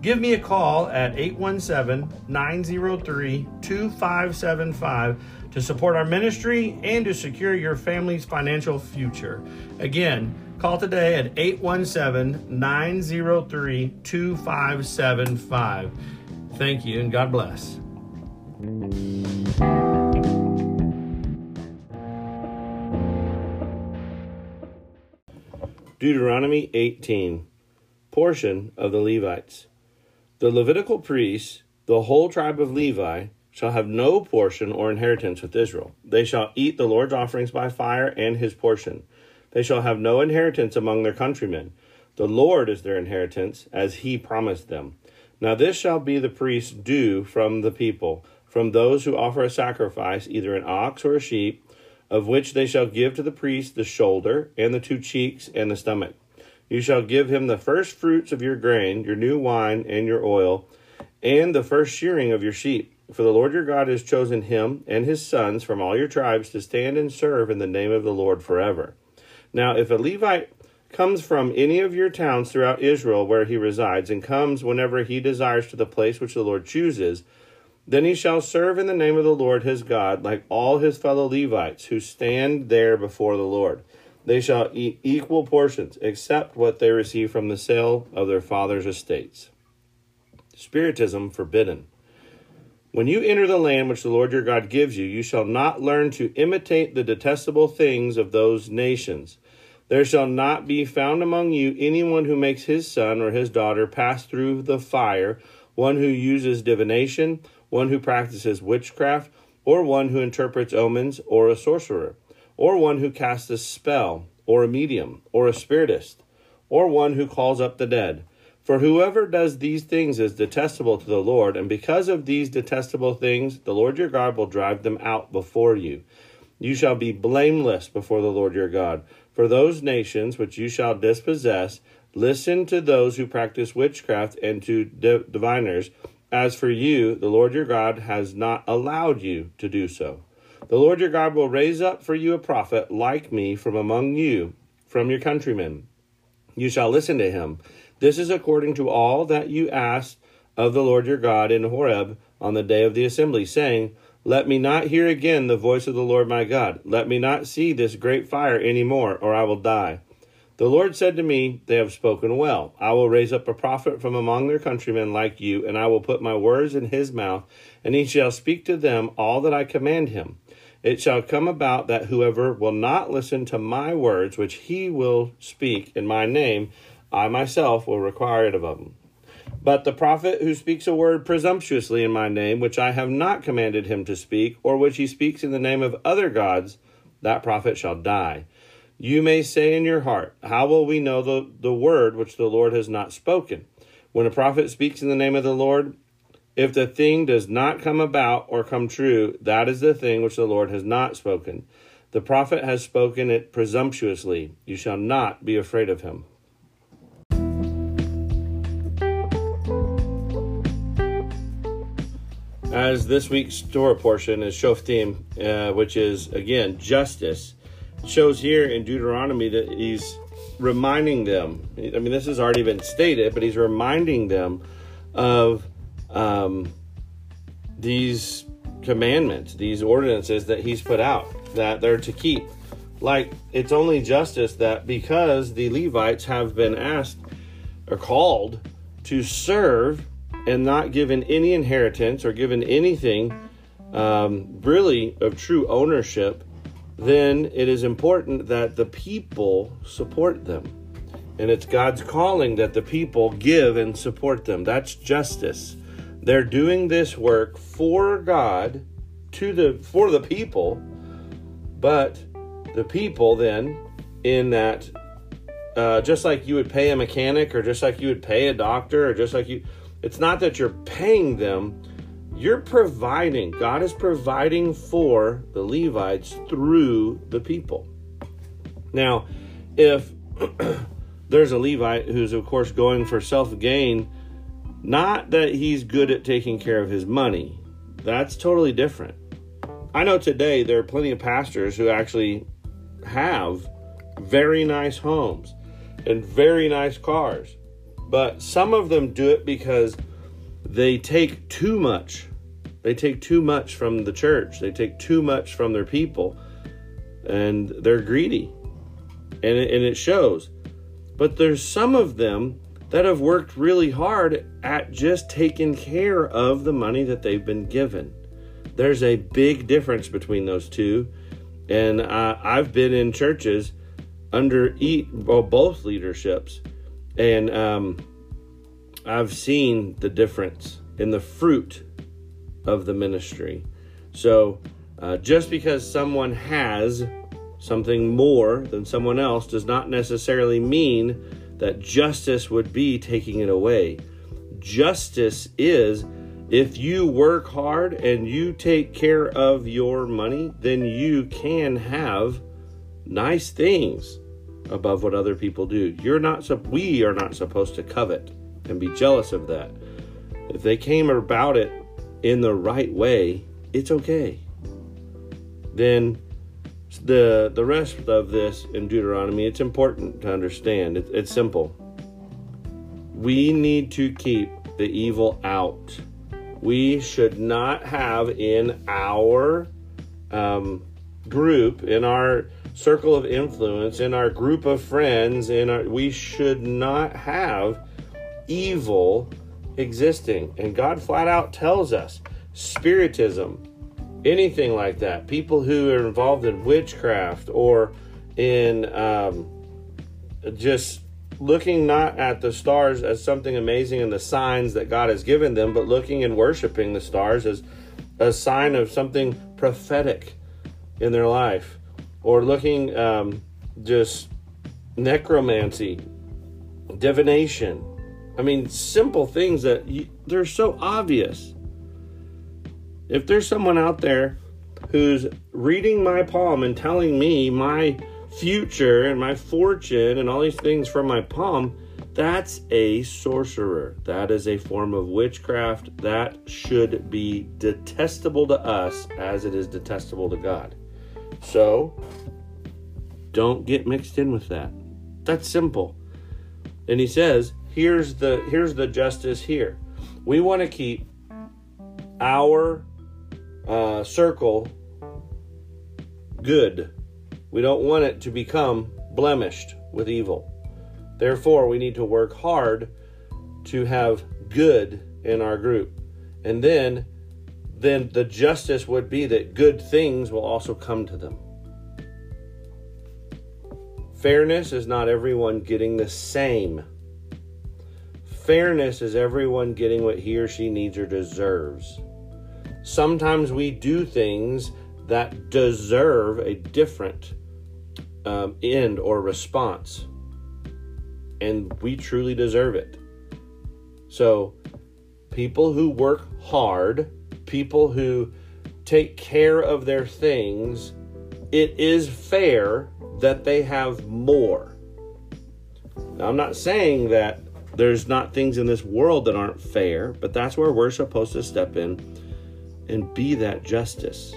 Give me a call at 817 903 2575 to support our ministry and to secure your family's financial future. Again, call today at 817 903 2575. Thank you and God bless. Deuteronomy 18 Portion of the Levites. The Levitical priests, the whole tribe of Levi, shall have no portion or inheritance with Israel. They shall eat the Lord's offerings by fire and his portion. They shall have no inheritance among their countrymen. The Lord is their inheritance, as he promised them. Now this shall be the priest's due from the people, from those who offer a sacrifice, either an ox or a sheep, of which they shall give to the priest the shoulder, and the two cheeks, and the stomach. You shall give him the first fruits of your grain, your new wine, and your oil, and the first shearing of your sheep. For the Lord your God has chosen him and his sons from all your tribes to stand and serve in the name of the Lord forever. Now, if a Levite comes from any of your towns throughout Israel where he resides, and comes whenever he desires to the place which the Lord chooses, then he shall serve in the name of the Lord his God, like all his fellow Levites who stand there before the Lord. They shall eat equal portions, except what they receive from the sale of their father's estates. Spiritism forbidden. When you enter the land which the Lord your God gives you, you shall not learn to imitate the detestable things of those nations. There shall not be found among you anyone who makes his son or his daughter pass through the fire, one who uses divination, one who practices witchcraft, or one who interprets omens, or a sorcerer or one who casts a spell, or a medium, or a spiritist, or one who calls up the dead. For whoever does these things is detestable to the Lord, and because of these detestable things, the Lord your God will drive them out before you. You shall be blameless before the Lord your God. For those nations which you shall dispossess, listen to those who practice witchcraft and to diviners. As for you, the Lord your God has not allowed you to do so. The Lord your God will raise up for you a prophet like me from among you, from your countrymen. You shall listen to him. This is according to all that you asked of the Lord your God in Horeb on the day of the assembly, saying, Let me not hear again the voice of the Lord my God. Let me not see this great fire any more, or I will die. The Lord said to me, They have spoken well. I will raise up a prophet from among their countrymen like you, and I will put my words in his mouth, and he shall speak to them all that I command him. It shall come about that whoever will not listen to my words, which he will speak in my name, I myself will require it of him. But the prophet who speaks a word presumptuously in my name, which I have not commanded him to speak, or which he speaks in the name of other gods, that prophet shall die. You may say in your heart, How will we know the, the word which the Lord has not spoken? When a prophet speaks in the name of the Lord, if the thing does not come about or come true, that is the thing which the Lord has not spoken. The prophet has spoken it presumptuously. You shall not be afraid of him. As this week's Torah portion is Shoftim, uh, which is again justice, shows here in Deuteronomy that he's reminding them. I mean, this has already been stated, but he's reminding them of um, these commandments, these ordinances that he's put out that they're to keep. Like it's only justice that because the Levites have been asked or called to serve and not given any inheritance or given anything um, really of true ownership, then it is important that the people support them. And it's God's calling that the people give and support them. That's justice. They're doing this work for God to the for the people, but the people then in that uh, just like you would pay a mechanic or just like you would pay a doctor or just like you it's not that you're paying them. You're providing god is providing for the levites through the people. Now if there's a levite who's of course going for self-gain not that he's good at taking care of his money. That's totally different. I know today there are plenty of pastors who actually have very nice homes and very nice cars. But some of them do it because they take too much. They take too much from the church. They take too much from their people. And they're greedy. And it, and it shows. But there's some of them that have worked really hard at just taking care of the money that they've been given. There's a big difference between those two. And uh, I've been in churches under eat, well, both leaderships, and um, I've seen the difference in the fruit of the ministry. So uh, just because someone has something more than someone else does not necessarily mean that justice would be taking it away. Justice is if you work hard and you take care of your money, then you can have nice things above what other people do. You're not we are not supposed to covet and be jealous of that. If they came about it in the right way, it's okay. Then the the rest of this in Deuteronomy, it's important to understand. It, it's simple. We need to keep the evil out. We should not have in our um, group, in our circle of influence, in our group of friends, in our we should not have evil existing. And God flat out tells us spiritism, anything like that. People who are involved in witchcraft or in um, just looking not at the stars as something amazing and the signs that God has given them, but looking and worshiping the stars as a sign of something prophetic in their life, or looking um, just necromancy, divination. I mean, simple things that you, they're so obvious if there's someone out there who's reading my palm and telling me my future and my fortune and all these things from my palm, that's a sorcerer. That is a form of witchcraft. That should be detestable to us as it is detestable to God. So, don't get mixed in with that. That's simple. And he says, here's the here's the justice here. We want to keep our uh, circle good. We don't want it to become blemished with evil. Therefore, we need to work hard to have good in our group. And then then the justice would be that good things will also come to them. Fairness is not everyone getting the same. Fairness is everyone getting what he or she needs or deserves. Sometimes we do things that deserve a different um, end or response, and we truly deserve it. So, people who work hard, people who take care of their things, it is fair that they have more. Now, I'm not saying that there's not things in this world that aren't fair, but that's where we're supposed to step in and be that justice.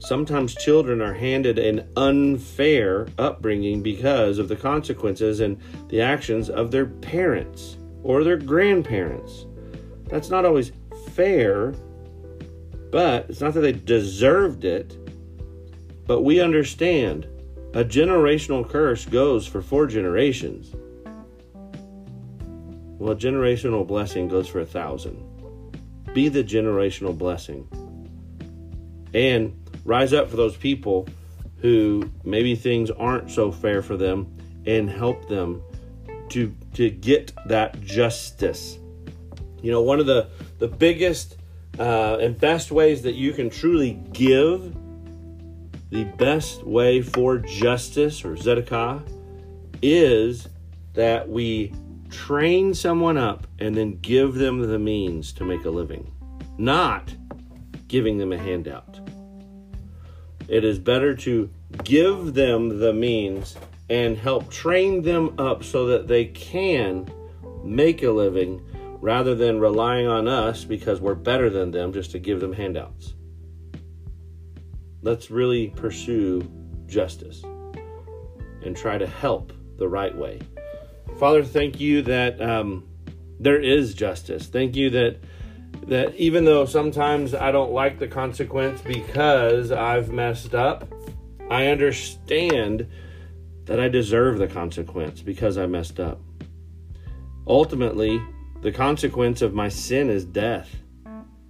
Sometimes children are handed an unfair upbringing because of the consequences and the actions of their parents or their grandparents. That's not always fair, but it's not that they deserved it, but we understand a generational curse goes for four generations. Well, a generational blessing goes for a thousand. Be the generational blessing. And rise up for those people who maybe things aren't so fair for them and help them to to get that justice. You know, one of the the biggest uh, and best ways that you can truly give the best way for justice or tzedakah is that we train someone up and then give them the means to make a living, not giving them a handout. It is better to give them the means and help train them up so that they can make a living rather than relying on us because we're better than them just to give them handouts. Let's really pursue justice and try to help the right way. Father, thank you that um, there is justice. Thank you that that even though sometimes I don't like the consequence because I've messed up, I understand that I deserve the consequence because I messed up. Ultimately, the consequence of my sin is death.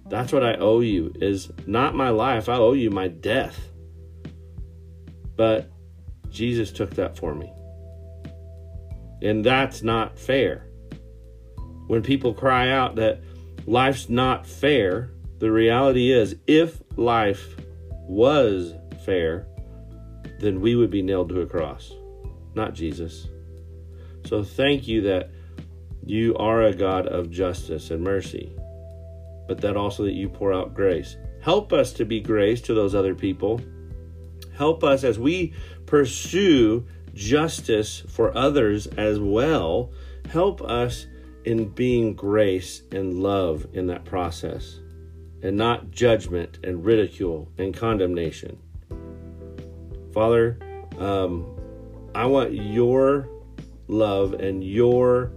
That's what I owe you is not my life. I owe you my death. But Jesus took that for me. And that's not fair. When people cry out that life's not fair, the reality is if life was fair, then we would be nailed to a cross, not Jesus. So thank you that you are a God of justice and mercy but that also that you pour out grace. Help us to be grace to those other people. Help us as we pursue justice for others as well. Help us in being grace and love in that process and not judgment and ridicule and condemnation. Father, um, I want your love and your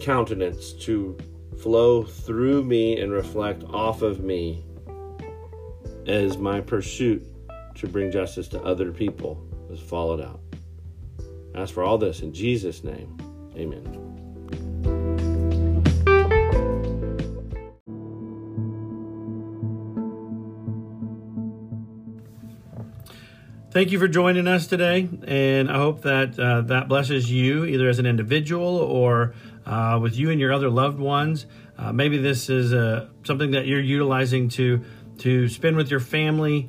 countenance to flow through me and reflect off of me as my pursuit to bring justice to other people is followed out. As for all this in Jesus' name, amen. Thank you for joining us today, and I hope that uh, that blesses you either as an individual or uh, with you and your other loved ones. Uh, maybe this is uh, something that you're utilizing to to spend with your family.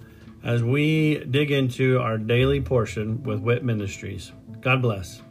as we dig into our daily portion with WIT Ministries. God bless.